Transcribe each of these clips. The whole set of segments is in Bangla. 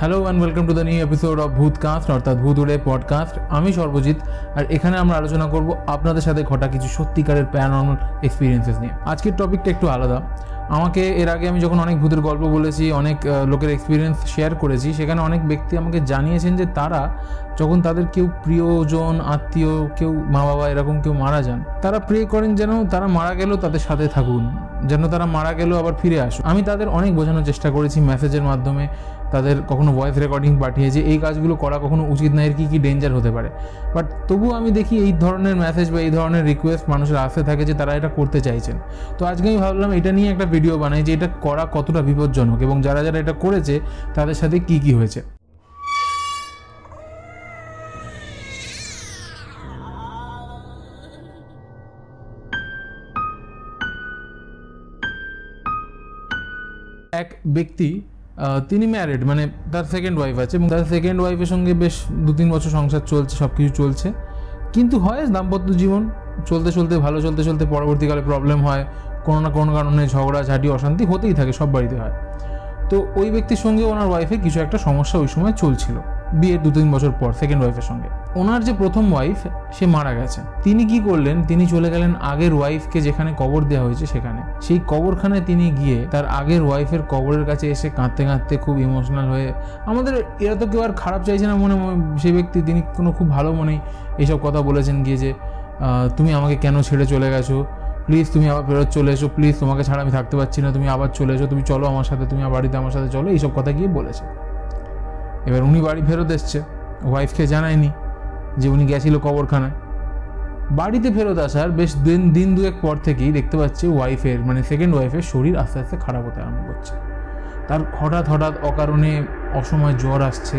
Hello and welcome to the new episode of Bhootcast অর্থাৎ ভূত উড়ে পডকাস্ট আমি সর্বজিৎ, আর এখানে আমরা আলোচনা করব আপনাদের সাথে ঘটা কিছু সত্যিকারের প্যারানর্মাল এক্সপিরিয়েন্সেস নিয়ে। আজকের টপিকটা একটু আলাদা। আমাকে এর আগে আমি যখন অনেক ভূতের গল্প বলেছি, অনেক লোকের এক্সপিরিয়েন্স শেয়ার করেছি, সেখানে অনেক ব্যক্তি আমাকে জানিয়েছেন যে তারা যখন তাদের কেউ প্রিয়জন, আত্মীয়, কেউ মা বাবা এরকম কেউ মারা যান, তারা প্রে করেন যেন তারা মারা গেলেও তাদের সাথে থাকুন। যেন তারা মারা গেলেও আবার ফিরে আসুন আমি তাদের অনেক বোঝানোর চেষ্টা করেছি মেসেজের মাধ্যমে। তাদের কখনো ভয়েস রেকর্ডিং পাঠিয়েছে এই কাজগুলো করা কখনো উচিত না, এর কী কী ডেঞ্জার হতে পারে? বাট তবুও আমি দেখি এই ধরনের মেসেজ বা এই ধরনের রিকোয়েস্ট মানুষের আসতে থাকে যে, তারা এটা করতে চাইছেন। তো আজকে আমি ভাবলাম এটা নিয়ে একটা ভিডিও বানাই যে, এটা করা কতটা বিপজ্জনক এবং যারা যারা এটা করেছে, তাদের সাথে কি কি হয়েছে। এক ব্যক্তি তিনি ম্যারিড মানে তার সেকেন্ড ওয়াইফ আছে এবং তার সেকেন্ড ওয়াইফের সঙ্গে বেশ দু তিন বছর সংসার চলছে সব কিছু চলছে। কিন্তু হয় দাম্পত্য জীবন চলতে চলতে, ভালো চলতে চলতে পরবর্তীকালে প্রবলেম হয়, কোনো না কোনো কারণে ঝগড়া, ঝাঁটি, অশান্তি হতেই থাকে, সব বাড়িতে হয়। তো ওই ব্যক্তির সঙ্গে ওনার ওয়াইফের কিছু একটা সমস্যা ওই সময় চলছিল, বিয়ের দু তিন বছর পর সেকেন্ড ওয়াইফের সঙ্গে। ওনার যে প্রথম ওয়াইফ সে মারা গেছে। তিনি কি করলেন? তিনি চলে গেলেন আগের ওয়াইফকে যেখানে কবর দেওয়া হয়েছে সেখানে। সেই কবরখানায় তিনি গিয়ে তার আগের ওয়াইফের কবরের কাছে এসে কাঁদতে কাঁদতে খুব ইমোশনাল হয়ে আমাদের এরা তো কেউ আর খারাপ চাইছে না মনে সেই ব্যক্তি তিনি কোনো খুব ভালো মনেই এইসব কথা বলেছেন গিয়ে যে তুমি আমাকে কেন ছেড়ে চলে গেছো? প্লিজ তুমি আবার ফেরত চলে এসো। প্লিজ তোমাকে ছাড়া আমি থাকতে পারছি না। তুমি আবার চলে এসো। তুমি চলো আমার সাথে। তুমি বাড়িতে আমার সাথে চলো। এইসব কথা গিয়ে বলেছে। এবার উনি বাড়ি ফেরত এসছে। ওয়াইফকে জানায়নি। যে উনি গেছিল কবরখানায়। বাড়িতে ফেরত আসার বেশ দিন দিন দুয়েক পর থেকেই দেখতে পাচ্ছে ওয়াইফের মানে সেকেন্ড ওয়াইফের শরীর আস্তে আস্তে খারাপ হতে আরম্ভ করছে। তার হঠাৎ হঠাৎ অকারণে অসময় জ্বর আসছে,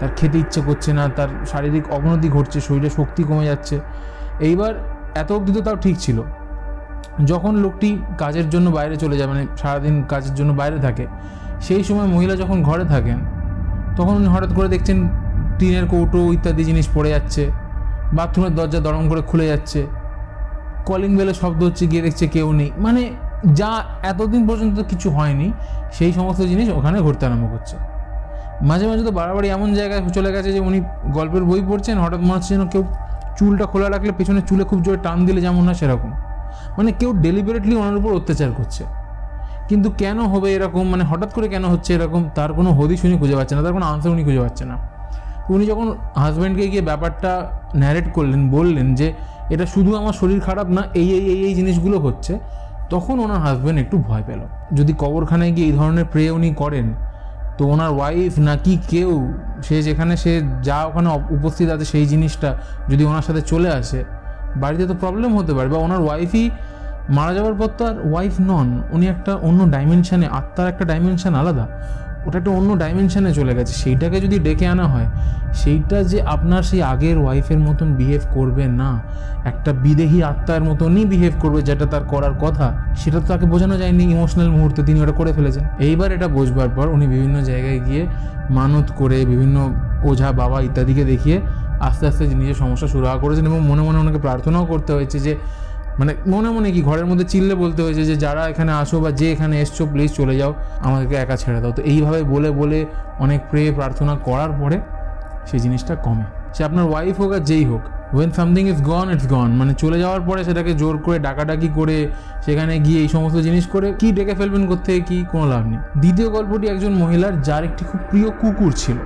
তার খেতে ইচ্ছে করছে না, তার শারীরিক অবনতি ঘটছে, শরীরে শক্তি কমে যাচ্ছে। এইবার এত অবধি তো তাও ঠিক ছিল। যখন লোকটি কাজের জন্য বাইরে চলে যায় মানে সারাদিন কাজের জন্য বাইরে থাকে, সেই সময় মহিলা যখন ঘরে থাকেন, তখন উনি হঠাৎ করে দেখছেন টিনের কৌটো ইত্যাদি জিনিস পড়ে যাচ্ছে। বাথরুমের দরজা দরম করে খুলে যাচ্ছে। কলিং বেলে শব্দ হচ্ছে গিয়ে দেখছে কেউ নেই। মানে যা এতদিন পর্যন্ত কিছু হয়নি, সেই সমস্ত জিনিস ওখানে ঘুরতে আরম্ভ করছে। মাঝে মাঝে তো বাড়াবাড়ি এমন জায়গায় চলে গেছে যে উনি গল্পের বই পড়ছেন, হঠাৎ মনে হচ্ছে যেন কেউ চুলটা খোলা রাখলে পেছনে চুলে খুব জোরে টান দিলে যেমন না সেরকম। মানে কেউ ডেলিভারেটলি ওনার উপর অত্যাচার করছে। কিন্তু কেন হবে এরকম? মানে হঠাৎ করে কেন হচ্ছে এরকম? তার কোনো হদিশ উনি খুঁজে পাচ্ছে না, তার কোনো আনসার উনি খুঁজে পাচ্ছে না। উনি যখন হাজব্যান্ডকে গিয়ে ব্যাপারটা ন্যারেট করলেন, বললেন যে এটা শুধু আমার শরীর খারাপ না, এই এই এই এই জিনিসগুলো হচ্ছে, তখন ওনার হাজব্যান্ড একটু ভয় পেল। যদি কবরখানায় গিয়ে এই ধরনের প্রে উনি করেন, তো ওনার ওয়াইফ নাকি কেউ, সে যেখানে সে যা ওখানে উপস্থিত আছে সেই জিনিসটা যদি ওনার সাথে চলে আসে, বাড়িতে তো প্রবলেম হতে পারে, বা ওনার ওয়াইফই মারা যাওয়ার পর তো আর ওয়াইফ নন, উনি একটা অন্য ডাইমেনশানে আত্মার একটা ডাইমেনশান আলাদা। ওটা একটা অন্য ডাইমেনশানে চলে গেছে। সেইটাকে যদি ডেকে আনা হয়, সেইটা যে আপনার সেই আগের ওয়াইফের মতন বিহেভ করবে না, একটা বিদেহী আত্মার মতনই বিহেভ করবে যেটা তার করার কথা, সেটা তো তাকে বোঝানো যায়নি ইমোশনাল মুহূর্তে, তিনি ওটা করে ফেলেছেন। এইবার এটা বোঝবার পর উনি বিভিন্ন জায়গায় গিয়ে মানত করে, বিভিন্ন ওঝা বাবা ইত্যাদিকে দেখিয়ে আস্তে আস্তে নিজের সমস্যা সুরাহা করেছেন এবং মনে মনে ওনাকে প্রার্থনাও করতে হয়েছে যে মানে মনে মনে কি ঘরের মধ্যে চিল্লে বলতে হয়েছে যে যারা এখানে আসো বা যে এখানে এসছো প্লিজ চলে যাও, আমাদেরকে একা ছেড়ে দাও। তো এইভাবে বলে বলে অনেক প্রে প্রার্থনা করার পরে সেই জিনিসটা কমে। সে আপনার ওয়াইফ হোক আর যেই হোক when something is gone it's gone মানে চলে যাওয়ার পরে সেটাকে জোর করে ডাকাডাকি করে সেখানে গিয়ে এই সমস্ত জিনিস করে কি ডেকে ফেলবেন করতে কি কোনো লাভ নেই। দ্বিতীয় গল্পটি একজন মহিলার যার একটি খুব প্রিয় কুকুর ছিল।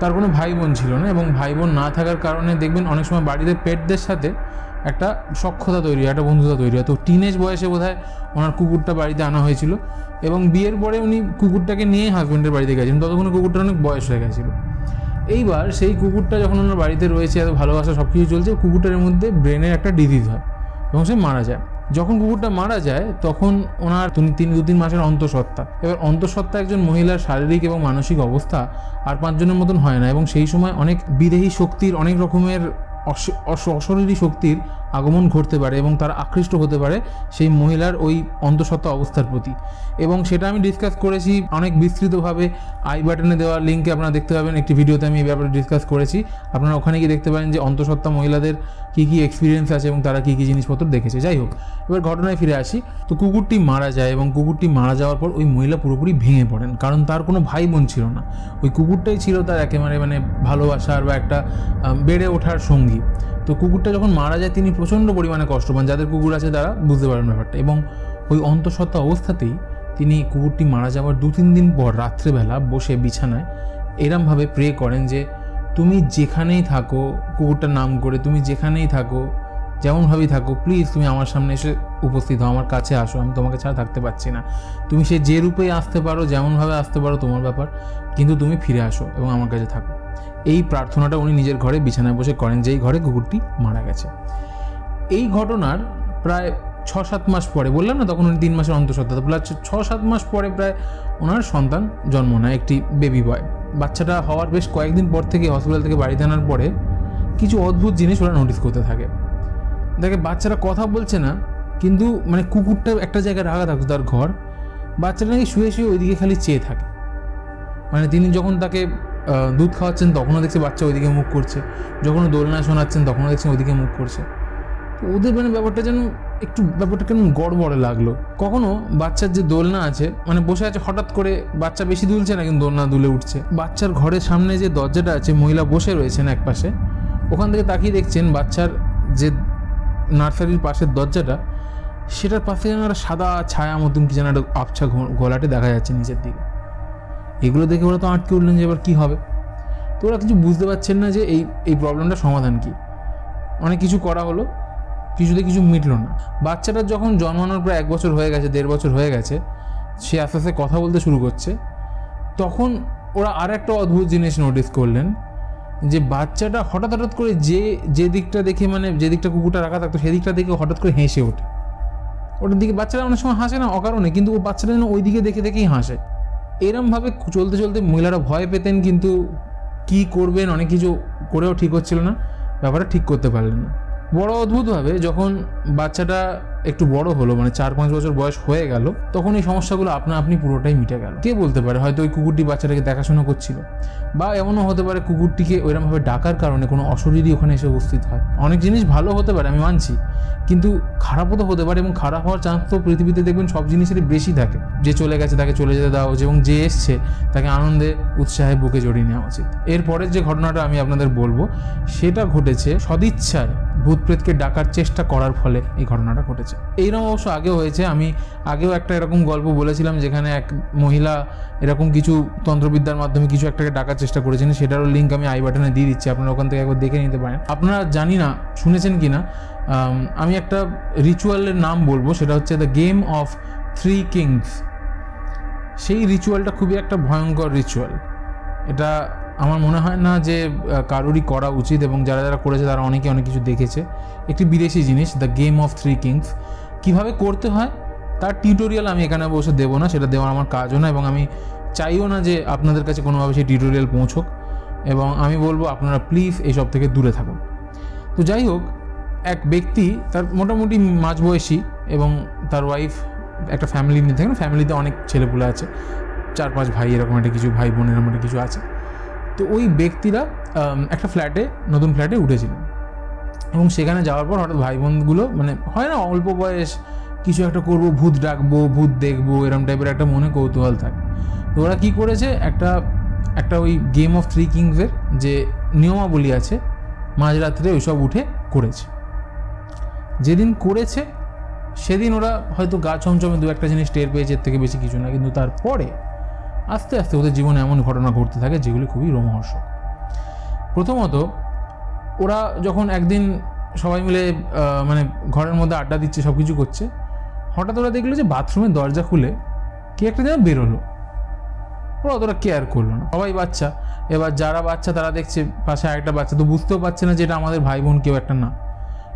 তার কোনো ভাই বোন ছিল না এবং ভাই বোন না থাকার কারণে দেখবেন অনেক সময় বাড়িতে পেটদের সাথে একটা সক্ষতা তৈরি হয় একটা বন্ধুতা তৈরি। হয় তো টিনেজ বয়সে বোধ ওনার কুকুরটা বাড়িতে আনা হয়েছিল এবং বিয়ের পরে উনি কুকুরটাকে নিয়ে হাজব্যান্ডের বাড়িতে গেছেন ততক্ষণে কুকুরটা অনেক বয়স হয়ে গেছিল। এইবার সেই কুকুরটা যখন ওনার বাড়িতে রয়েছে, এত ভালোবাসা সব কিছু চলছে, কুকুরটার মধ্যে ব্রেনের একটা ডিজিজ হয় এবং সে মারা যায়। যখন কুকুরটা মারা যায়, তখন ওনার তিন, দু, তিন মাসের অন্তঃসত্ত্বা। এবার অন্তঃসত্ত্বা একজন মহিলার শারীরিক এবং মানসিক অবস্থা আর পাঁচজনের মতন হয় না এবং সেই সময় অনেক বিদেহী শক্তির অনেক রকমের অশরীরী শক্তির আগমন ঘটতে পারে এবং তারা আকৃষ্ট হতে পারে সেই মহিলার ওই অন্তঃসত্ত্বা অবস্থার প্রতি। এবং সেটা আমি ডিসকাস করেছি অনেক বিস্তৃতভাবে। আই বাটনে দেওয়া লিঙ্কে আপনারা দেখতে পাবেন। একটি ভিডিওতে আমি এই ব্যাপারে ডিসকাস করেছি। আপনারা ওখানে গিয়ে দেখতে পারেন যে অন্তঃসত্ত্বা মহিলাদের কী কী এক্সপিরিয়েন্স আছে এবং তারা কী কী জিনিসপত্র দেখেছে। যাই হোক, এবার ঘটনায় ফিরে আসি। তো কুকুরটি মারা যায় এবং কুকুরটি মারা যাওয়ার পর ওই মহিলা পুরোপুরি ভেঙে পড়েন। কারণ তার কোনো ভাই বোন ছিল না। ওই কুকুরটাই ছিল তার একেবারে মানে ভালোবাসার বা একটা বেড়ে ওঠার সঙ্গী। তো কুকুরটা যখন মারা যায়, তিনি প্রচণ্ড পরিমাণে কষ্ট পান। যাদের কুকুর আছে তারা বুঝতে পারেন ব্যাপারটা। এবং ওই অন্তঃসত্ত্বা অবস্থাতেই তিনি কুকুরটি মারা যাওয়ার দু তিন দিন পর রাত্রেবেলা বসে বিছানায় এরমভাবে প্রে করেন যে, তুমি যেখানেই থাকো, কুকুরটার নাম করে তুমি যেখানেই থাকো, যেমনভাবেই থাকো প্লিজ তুমি আমার সামনে এসে উপস্থিত হও, আমার কাছে আসো, আমি তোমাকে ছাড়া থাকতে পারছি না। তুমি সে যে রূপেই আসতে পারো, যেমনভাবে আসতে পারো তোমার ব্যাপার, কিন্তু তুমি ফিরে আসো এবং আমার কাছে থাকো। এই প্রার্থনাটা উনি নিজের ঘরে বিছানায় বসে করেন, যেই ঘরে কুকুরটি মারা গেছে। এই ঘটনার প্রায় ছ সাত মাস পরে, বললাম না তখন উনি তিন মাসের অন্তঃসত্ত্বা প্রায় ছ সাত মাস পরে প্রায় ওনার সন্তান জন্ম নেয় একটি বেবি বয় বাচ্চাটা হওয়ার বেশ কয়েকদিন পর থেকে হসপিটাল থেকে বাড়িতে আনার পরে কিছু অদ্ভুত জিনিস ওরা নোটিস করতে থাকে। দেখে বাচ্চারা কথা বলছে না, কিন্তু মানে কুকুরটা একটা জায়গায় রাখা থাকতো তার ঘর, বাচ্চাটা নাকি শুয়ে শুয়ে ওইদিকে খালি চেয়ে থাকে। মানে তিনি যখন তাকে দুধ খাওয়াচ্ছেন, তখনও দেখছে বাচ্চা ওইদিকে মুখ করছে। যখন দোলনা শোনাচ্ছেন, তখনও দেখছেন ওইদিকে মুখ করছে। তো ওদের মানে ব্যাপারটা যেন একটু, ব্যাপারটা কেমন গড়বড়ে লাগল। কখনো বাচ্চার যে দোলনা আছে মানে বসে আছে হঠাৎ করে বাচ্চা বেশি দুলছে না, কিন্তু দোলনা দুলে উঠছে। বাচ্চার ঘরের সামনে যে দরজাটা আছে, মহিলা বসে রয়েছেন এক পাশে। ওখান থেকে তাকিয়ে দেখছেন বাচ্চার যে নার্সারির পাশের দরজাটা, সেটার পাশে যেন একটা সাদা ছায়া মতন কি যেন একটা আবছা ঘোলাটে দেখা যাচ্ছে নিচের দিকে। এগুলো দেখে ওরা তো আটকে উঠলেন যে এবার কী হবে। তো ওরা কিছু বুঝতে পারছেন না যে এই এই প্রবলেমটার সমাধান কী। অনেক কিছু করা হলো, কিছুতে কিছু মিটলো না। বাচ্চাটা যখন জন্মানোর প্রায় এক বছর হয়ে গেছে, দেড় বছর হয়ে গেছে, সে আস্তে আস্তে কথা বলতে শুরু করছে। তখন ওরা আর একটা অদ্ভুত জিনিস নোটিস করলেন, যে বাচ্চাটা হঠাৎ হঠাৎ করে যে যে দিকটা দেখে মানে যে দিকটা কুকুরটা রাখা থাকতো সেই দিকটা দেখে হঠাৎ করে হেসে ওঠে। ওটার দিকে বাচ্চারা অনেক সময় হাসে না, অকারণে, কিন্তু ও বাচ্চাটা যেন ওই দিকে দেখে দেখেই হাসে। এরমভাবে চলতে চলতে মহিলারা ভয় পেতেন, কিন্তু কি করবেন, অনেক কিছু করেও ঠিক হচ্ছিল না। ব্যাপারটা ঠিক করতে পারলেন না। বড় অদ্ভুতভাবে যখন বাচ্চাটা একটু বড় হলো মানে চার পাঁচ বছর বয়স হয়ে গেল, তখন এই সমস্যাগুলো আপনা আপনি পুরোটাই মিটে গেল। কে বলতে পারে? হয়তো ওই কুকুরটি বাচ্চাটাকে দেখাশোনা করছিল। বা এমনও হতে পারে কুকুরটিকে ওইরকমভাবে ডাকার কারণে কোনো অশরীরই ওখানে এসে উপস্থিত হয়। অনেক জিনিস ভালো হতে পারে, আমি মানছি, কিন্তু খারাপও তো হতে পারে এবং খারাপ হওয়ার চান্স তো পৃথিবীতে দেখবেন সব জিনিসেরই বেশি থাকে। যে চলে গেছে তাকে চলে যেতে দেওয়া উচিত এবং যে এসছে তাকে আনন্দে, উৎসাহে বুকে জড়িয়ে নেওয়া উচিত। এরপরের যে ঘটনাটা আমি আপনাদের বলব, সেটা ঘটেছে সদিচ্ছায়। ভূত প্রেতকে ডাকার চেষ্টা করার ফলে এই ঘটনাটা ঘটেছে। এইরকম অবশ্য আগেও হয়েছে। আমি আগেও একটা এরকম গল্প বলেছিলাম যেখানে এক মহিলা এরকম কিছু তন্ত্রবিদ্যার মাধ্যমে কিছু একটাকে ডাকার চেষ্টা করেছেন। সেটারও লিঙ্ক আমি আই বাটনে দিয়ে দিচ্ছি। আপনারা ওখান থেকে একবার দেখে নিতে পারেন। আপনারা জানি না, শুনেছেন কি না, আমি একটা রিচুয়ালের নাম বলব। সেটা হচ্ছে the game of three kings সেই রিচুয়ালটা খুবই একটা ভয়ঙ্কর রিচুয়াল এটা আমার মনে হয় না যে কারোরই করা উচিত এবং যারা যারা করেছে তারা অনেকে অনেক কিছু দেখেছে। একটি বিদেশি জিনিস the game of three kings কীভাবে করতে হয়? তার টিউটোরিয়াল আমি এখানে বসে দেবো না, সেটা দেওয়ার আমার কাজও না এবং আমি চাইও না যে আপনাদের কাছে কোনোভাবে সেই টিউটোরিয়াল পৌঁছোক এবং আমি বলব আপনারা প্লিজ এইসব থেকে দূরে থাকুন। তো যাই হোক, এক ব্যক্তি তার মোটামুটি মাঝবয়সী এবং তার ওয়াইফ একটা ফ্যামিলি নিয়ে থাকেন ফ্যামিলিতে অনেক ছেলেপুলে আছে, চার পাঁচ ভাই এরকম একটা কিছু ভাই বোন এরকম একটা কিছু আছে। তো ওই ব্যক্তিরা একটা ফ্ল্যাটে নতুন ফ্ল্যাটে উঠেছিলেন এবং সেখানে যাওয়ার পর হঠাৎ ভাই বোনগুলো মানে হয় না, অল্প বয়স, কিছু একটা করব, ভূত ডাকবো, ভূত দেখব, এরম টাইপের একটা মনে কৌতূহল থাকে। তো ওরা কী করেছে, একটা একটা ওই গেম অফ থ্রি কিংসের যে নিয়মাবলী আছে, মাঝরাত্রে ওইসব উঠে করেছে। যেদিন করেছে, সেদিন ওরা হয়তো গা ছমছমে দু একটা জিনিস টের পেয়েছে, এর থেকে বেশি কিছু না, কিন্তু তারপরে আস্তে আস্তে ওদের জীবনে এমন ঘটনা ঘটতে থাকে যেগুলি খুবই রোমহর্ষক। প্রথমত, ওরা যখন একদিন সবাই মিলে মানে ঘরের মধ্যে আড্ডা দিচ্ছে সব কিছু করছে, হঠাৎ ওরা দেখল যে বাথরুমের দরজা খুলে কে একটা যেন বেরোলো। ওরা অতটা কেয়ার করল না। সবাই বাচ্চা, এবার যারা বাচ্চা তারা দেখছে পাশে আরেকটা বাচ্চা, তো বুঝতেও পারছে না যে এটা আমাদের ভাই বোন কেউ একটা না।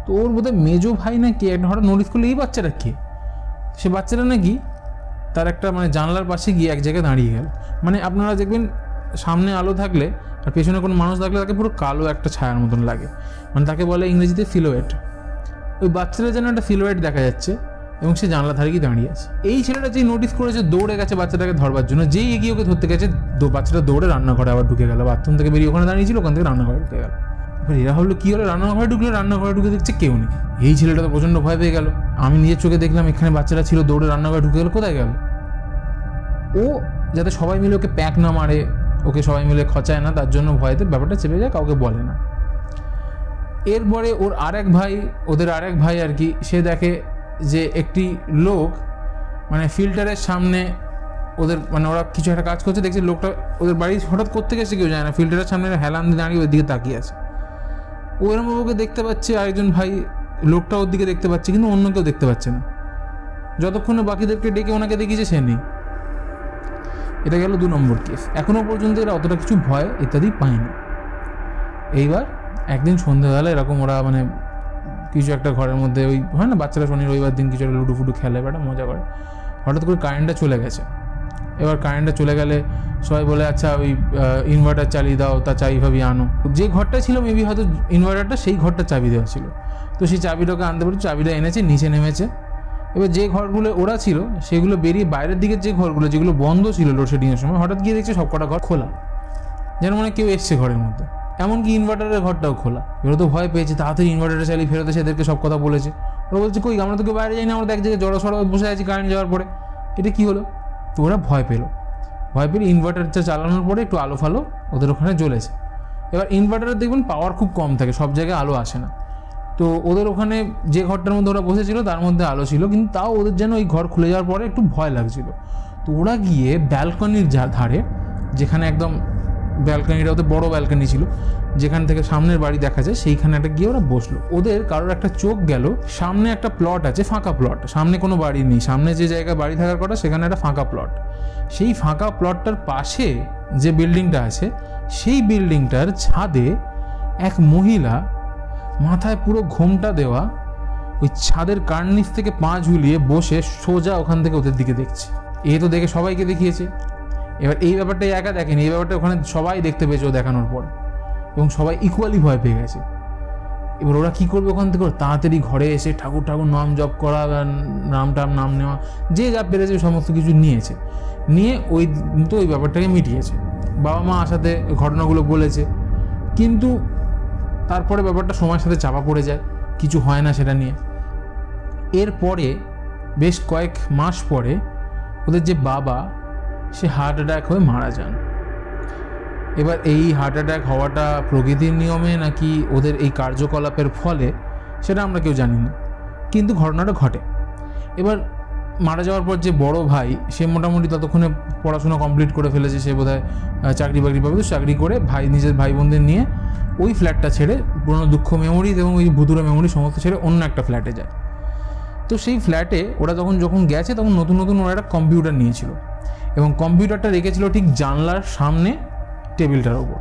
তো ওর বোধহয় মেজো ভাই না কে, একটা হঠাৎ নোটিস করল, এই বাচ্চাটা কে? সে বাচ্চাটা নাকি তার একটা মানে জানলার পাশে গিয়ে এক জায়গায় দাঁড়িয়ে গেল। মানে আপনারা দেখবেন সামনে আলো থাকলে আর পেছনে কোনো মানুষ থাকলে তাকে পুরো কালো একটা ছায়ার মতন লাগে। মানে তাকে বলে ইংরেজিতে সিলোয়েট ওই বাচ্চাটা যেন একটা সিলভাইট দেখা যাচ্ছে এবং সে জানলা ধারে গিয়ে দাঁড়িয়ে আছে। এই ছেলেটা যেই নোটিস করেছে দৌড়ে গেছে বাচ্চাটাকে ধরবার জন্য, যেই এগিয়ে ওকে ধরতে গেছে বাচ্চাটা দৌড়ে রান্নাঘরে আবার ঢুকে গেল বাথরুম থেকে বেরিয়ে ওখানে দাঁড়িয়েছিল ওখান থেকে রান্নাঘরে ঢুকে গেল। এবার এরা হলো কি হলো? রান্নাঘরে ঢুকলো? রান্নাঘরে ঢুকে দেখছে কেউ নেই। এই ছেলেটা তো প্রচণ্ড ভয় পেয়ে গেল। আমি নিজের চোখে দেখলাম, এখানে বাচ্চাটা ছিল, দৌড়ে রান্নাঘরে ঢুকে গেল, কোথায় গেল? ও যাতে সবাই মিলে ওকে প্যাক না মারে, ওকে সবাই মিলে খচায় না, তার জন্য ভয়তে ব্যাপারটা চেপে যায়, কাউকে বলে না। এরপরে ওর আরেক ভাই, ওদের আরেক ভাই আর কি, সে দেখে যে একটি লোক মানে ফিল্টারের সামনে ওদের মানে ওরা কিছু একটা কাজ করছে, দেখছে লোকটা ওদের বাড়ি হঠাৎ করতে গেছে কেউ যায় না, ফিল্টারের সামনে হেলান দিয়ে দাঁড়িয়ে ওর দিকে তাকিয়ে আছে। ও এরম ওকে দেখতে পাচ্ছে আরেকজন ভাই লোকটা ওর দিকে দেখতে পাচ্ছে, কিন্তু অন্য কেউ দেখতে পাচ্ছে না। যতক্ষণে বাকিদেরকে ডেকে ওনাকে দেখিয়েছে, সে নেই। এটা গেল দু নম্বর কেস। এখনও পর্যন্ত এরা অতটা কিছু ভয় ইত্যাদি পায়নি। এইবার একদিন সন্ধ্যেবেলা এরকম ওরা মানে কিছু একটা ঘরের মধ্যে ওই হয় না, বাচ্চারা শনি রবিবার দিন কিছু একটা লুডু ফুডু খেলে বা মজা করে। হঠাৎ করে কারেন্টটা চলে গেছে। এবার কারেন্টটা চলে গেলে সবাই বলে আচ্ছা ওই ইনভার্টার চালিয়ে দাও, তা চাবি ফাবি আনো। যে ঘরটা ছিল মেবি হয়তো ইনভার্টারটা সেই ঘরটা চাবি দেওয়া ছিল। তো সেই চাবিটাকে আনতে পারে চাবিটা এনেছে, নিচে নেমেছে। এবার যে ঘরগুলো ওরা ছিল, সেগুলো বেরিয়ে বাইরের দিকে যে ঘরগুলো, যেগুলো বন্ধ ছিল লোডশেডিংয়ের সময়, হঠাৎ গিয়ে দেখছে সবকটা ঘর খোলা। যেন মনে কেউ এসছে ঘরের মধ্যে। এমনকি ইনভার্টারের ঘরটাও খোলা। এবার তো ভয় পেয়েছে, তাড়াতাড়ি ইনভার্টারে চালিয়ে ফেরত এসে এদেরকে সব কথা বলেছে। ওরা বলছে, কই, আমরা তো কেউ বাইরে যাই না, আমরা এক জায়গায় জড়ো সড়ো বসে আছি কারেন্ট যাওয়ার পরে। এটা কী হলো? তো ওরা ভয় পেল। ভয় পেলে ইনভার্টারটা চালানোর পরে একটু আলো ফালো ওদের ওখানে জ্বলেছে। এবার ইনভার্টারে দেখবেন পাওয়ার খুব কম থাকে, সব জায়গায় আলো আসে না। তো ওদের ওখানে যে ঘরটার মধ্যে ওরা বসেছিল তার মধ্যে আলো ছিল, কিন্তু তাও ওদের যেন ওই ঘর খুলে যাওয়ার পরে একটু ভয় লাগছিল। তো ওরা গিয়ে ব্যালকনির ধারে, যেখানে একদম ব্যালকনিটা ওদের বড় ব্যালকনি ছিল যেখান থেকে সামনের বাড়ি দেখা যায়, সেইখানে একটা গিয়ে ওরা বসল। ওদের কারোর একটা চোখ গেল, সামনে একটা প্লট আছে, ফাঁকা প্লট সামনে কোনো বাড়ি নেই, সামনে যে জায়গায় বাড়ি থাকার কথা, সেখানে একটা ফাঁকা প্লট সেই ফাঁকা প্লটটার পাশে যে বিল্ডিংটা আছে, সেই বিল্ডিংটার ছাদে এক মহিলা মাথায় পুরো ঘোমটা দেওয়া, ওই ছাদের কার্নিস থেকে পা ঝুলিয়ে বসে সোজা ওখান থেকে ওদের দিকে দেখছে। এ তো দেখে সবাইকে দেখিয়েছে। এবার এই ব্যাপারটা একা দেখেনি, এই ব্যাপারটা ওখানে সবাই দেখতে পেয়েছে ও দেখানোর পর। এবং সবাই ইকুয়ালি ভয় পেয়ে গেছে। এবার ওরা কি করবে ওখান থেকে? তাড়াতাড়ি ঘরে এসে ঠাকুর ঠাকুর নাম জপ করা নাম টাম নাম নেওয়া, যে যা পেরেছে সমস্ত কিছু নিয়েছে। নিয়ে ওই তো ওই ব্যাপারটাকে মিটিয়েছে। বাবা মা আসাতে ঘটনাগুলো বলেছে। কিন্তু তারপরে ব্যাপারটা সময়ের সাথে চাপা পড়ে যায়। কিছু হয় না সেটা নিয়ে। এরপরে বেশ কয়েক মাস পরে ওদের যে বাবা, সে হার্ট অ্যাটাক হয়ে মারা যান। এবার এই হার্ট অ্যাটাক হওয়াটা প্রকৃতির নিয়মে নাকি ওদের এই কার্যকলাপের ফলে, সেটা আমরা কেউ জানি না। কিন্তু ঘটনাটা ঘটে। এবার মারা যাওয়ার পর যে বড় ভাই, সে মোটামুটি ততক্ষণে পড়াশোনা কমপ্লিট করে ফেলেছে, সে বোধহয় চাকরি বাকরি পাবে। তো চাকরি করে ভাই, নিজের ভাই বোনদের নিয়ে ওই ফ্ল্যাটটা ছেড়ে পুরোনো দুঃখ মেমোরিজ এবং ওই ভুতুরা মেমোরি সমস্ত ছেড়ে অন্য একটা ফ্ল্যাটে যায়। তো সেই ফ্ল্যাটে ওরা যখন যখন গেছে, তখন নতুন নতুন ওরা একটা কম্পিউটার নিয়েছিল। এবং কম্পিউটারটা রেখেছিল ঠিক জানলার সামনে টেবিলটার ওপর।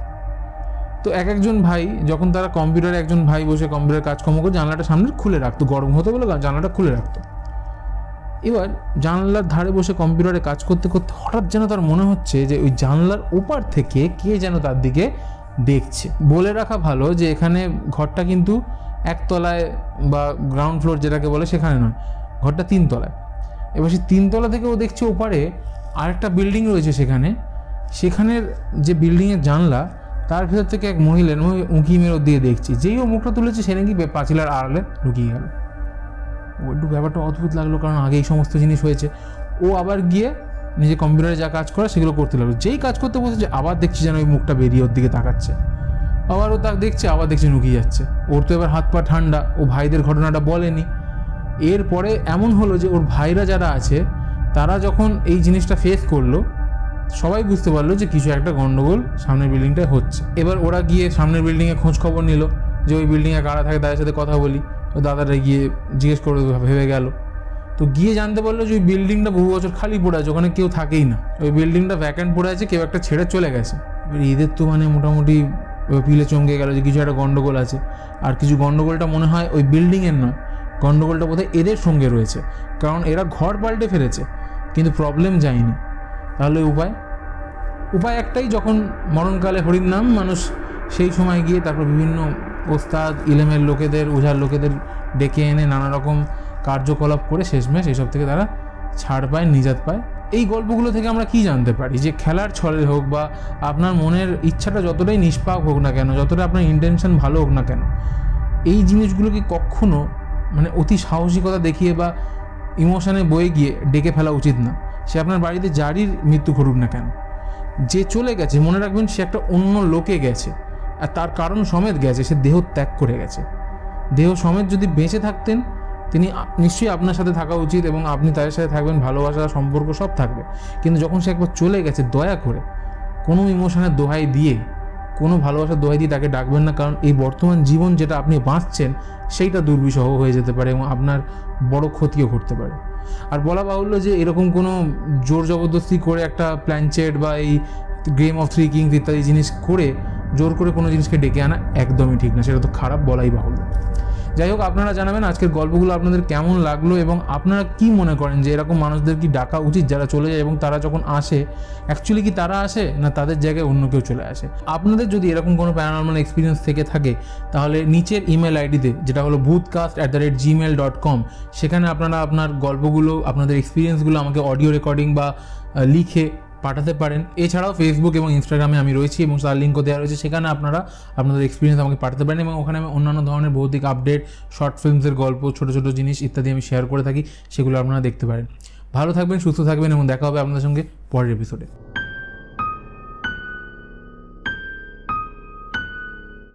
তো এক একজন ভাই যখন তারা কম্পিউটারে একজন ভাই বসে কম্পিউটার কাজকর্ম করে, জানলাটা সামনে খুলে রাখতো, গরম হতো বলে জানলাটা খুলে রাখতো। এবার জানলার ধারে বসে কম্পিউটারে কাজ করতে করতে হঠাৎ যেন তার মনে হচ্ছে যে ওই জানলার ওপার থেকে কে যেন তার দিকে দেখছে। বলে রাখা ভালো যে এখানে ঘরটা কিন্তু একতলায় বা গ্রাউন্ড ফ্লোর যেটাকে বলে সেখানে নয়, ঘরটা তিনতলায়। এবার সেই তিনতলা থেকে ও দেখছে ওপারে আরেকটা বিল্ডিং রয়েছে সেখানে। সেখানের যে বিল্ডিংয়ের জানলা, তার ভেতর থেকে এক মহিলা উঁকি মেরো দিয়ে দেখছি। যেই ও মুখটা তুলেছে, সে নাকি পাঁচিলার আড়ালে ঢুকিয়ে গেল। একটু ব্যাপারটা অদ্ভুত লাগল, কারণ আগে এই সমস্ত জিনিস হয়েছে। ও আবার গিয়ে নিজে কম্পিউটারে যা কাজ করে, সেগুলো করতে লাগল। যেই কাজ করতে বসেছে, আবার দেখছি যেন ওই মুখটা বেরিয়ে ওর দিকে তাকাচ্ছে। আবার ও তাকে দেখছে, আবার দেখছে নুকিয়ে যাচ্ছে। ওর তো এবার হাত পা ঠান্ডা, ও ভাইদের ঘটনাটা বলেনি। এরপরে এমন হলো যে, ওর ভাইরা যারা আছে, তারা যখন এই জিনিসটা ফেস করল সবাই বুঝতে পারল যে কিছু একটা গন্ডগোল সামনের বিল্ডিংটায় হচ্ছে। এবার ওরা গিয়ে সামনের বিল্ডিংয়ে খোঁজ খবর নিল, যে ওই বিল্ডিংয়ে কারা থাকে, তাদের সাথে কথা বলি। তো দাদারা গিয়ে জিজ্ঞেস করে ভেবে গেল? তো গিয়ে জানতে পারল যে ওই বিল্ডিংটা বহু বছর খালি পড়ে আছে, ওখানে কেউ থাকেই না। ওই বিল্ডিংটা ভ্যাকেন্ট পড়ে আছে, কেউ একটা ছেড়ে চলে গেছে। এবার এদের তো মানে মোটামুটি পিলে চমকে গেল যে কিছু একটা গন্ডগোল আছে। আর কিছু গন্ডগোলটা মনে হয় ওই বিল্ডিংয়ের নয়, গন্ডগোলটা বোধহয় এদের সঙ্গে রয়েছে। কারণ এরা ঘর পাল্টে ফেলেছে, কিন্তু প্রবলেম যায়নি। তাহলে উপায়? উপায় একটাই, যখন মরণকালে হরির নাম মানুষ সেই সময় গিয়ে তারপর বিভিন্ন ওস্তাদ, ইলেমের লোকেদের ওঝার লোকেদের ডেকে এনে নানা রকম কার্যকলাপ করে শেষমেশ এসব থেকে তারা ছাড় পায়, নিজাত পায়। এই গল্পগুলো থেকে আমরা কি জানতে পারি? যে খেলার ছলে হোক বা আপনার মনের ইচ্ছাটা যতটাই নিষ্পাপ হোক না কেন, যতটা আপনার ইন্টেনশন ভালো হোক না কেন, এই জিনিসগুলোকে কখনো মানে অতি সাহসিকতা দেখিয়ে বা ইমোশনে বয়ে গিয়ে ডেকে ফেলা উচিত না। সে আপনার বাড়িতে জারির মৃত্যু ঘটুক না কেন। যে চলে গেছে, মনে রাখবেন সে একটা অন্য লোকে গেছে, আর তার কারণ সমেত গেছে, সে দেহ ত্যাগ করে গেছে। দেহ সমেত যদি বেঁচে থাকতেন, তিনি নিশ্চয়ই আপনার সাথে থাকা উচিত এবং আপনি তাদের সাথে থাকবেন, ভালোবাসা, সম্পর্ক সব থাকবে। কিন্তু যখন সে একবার চলে গেছে দয়া করে, কোনো ইমোশনের দোহাই দিয়ে কোনো ভালোবাসার দোহাই দিয়ে তাকে ডাকবেন না, কারণ এই বর্তমান জীবন যেটা আপনি বাঁচছেন, সেইটা দুর্বিষহ হয়ে যেতে পারে এবং আপনার বড় ক্ষতিও ঘটতে পারে। আর বলা বাহুল্য যে এরকম কোনো জোর জবরদস্তি করে একটা প্ল্যানচেট বা এই গেম অফ থ্রি কিংস ইত্যাদি জিনিস করে, জোর করে কোনো জিনিসকে ডেকে আনা একদমই ঠিক না, সেটা তো খারাপ বলাই বাহুল্য। যাই হোক, আপনারা জানাবেন আজকের গল্পগুলো আপনাদের কেমন লাগল এবং আপনারা কি মনে করেন যে এরকম মানুষদের কি ডাকা উচিত যারা চলে যায় এবং তারা যখন আসে অ্যাকচুয়ালি কি তারা আসে না তাদের জায়গায় অন্য কেউ চলে আসে? আপনাদের যদি এরকম কোনো প্যারানর্মাল এক্সপিরিয়েন্স থেকে থাকে, তাহলে নিচের ইমেল আইডিতে, যেটা হলো Bhootcast at the rate Gmail dot com সেখানে আপনারা আপনার গল্পগুলো, আপনাদের এক্সপিরিয়েন্সগুলো আমাকে অডিও রেকর্ডিং বা লিখে পাঠাতে পারেন। এছাড়াও ফেসবুক এবং ইনস্টাগ্রামে আমি রয়েছি এবং তার লিঙ্কও দেওয়া রয়েছে। সেখানে আপনারা আপনাদের এক্সপিরিয়েন্স আমাকে পাঠাতে পারেন এবং ওখানে আমি অন্যান্য ধরনের ভৌতিক আপডেট শর্ট ফিল্মসের গল্প, ছোটো ছোটো জিনিস ইত্যাদি আমি শেয়ার করে থাকি, সেগুলো আপনারা দেখতে পারেন। ভালো থাকবেন, সুস্থ থাকবেন এবং দেখা হবে আপনাদের সঙ্গে পরের এপিসোডে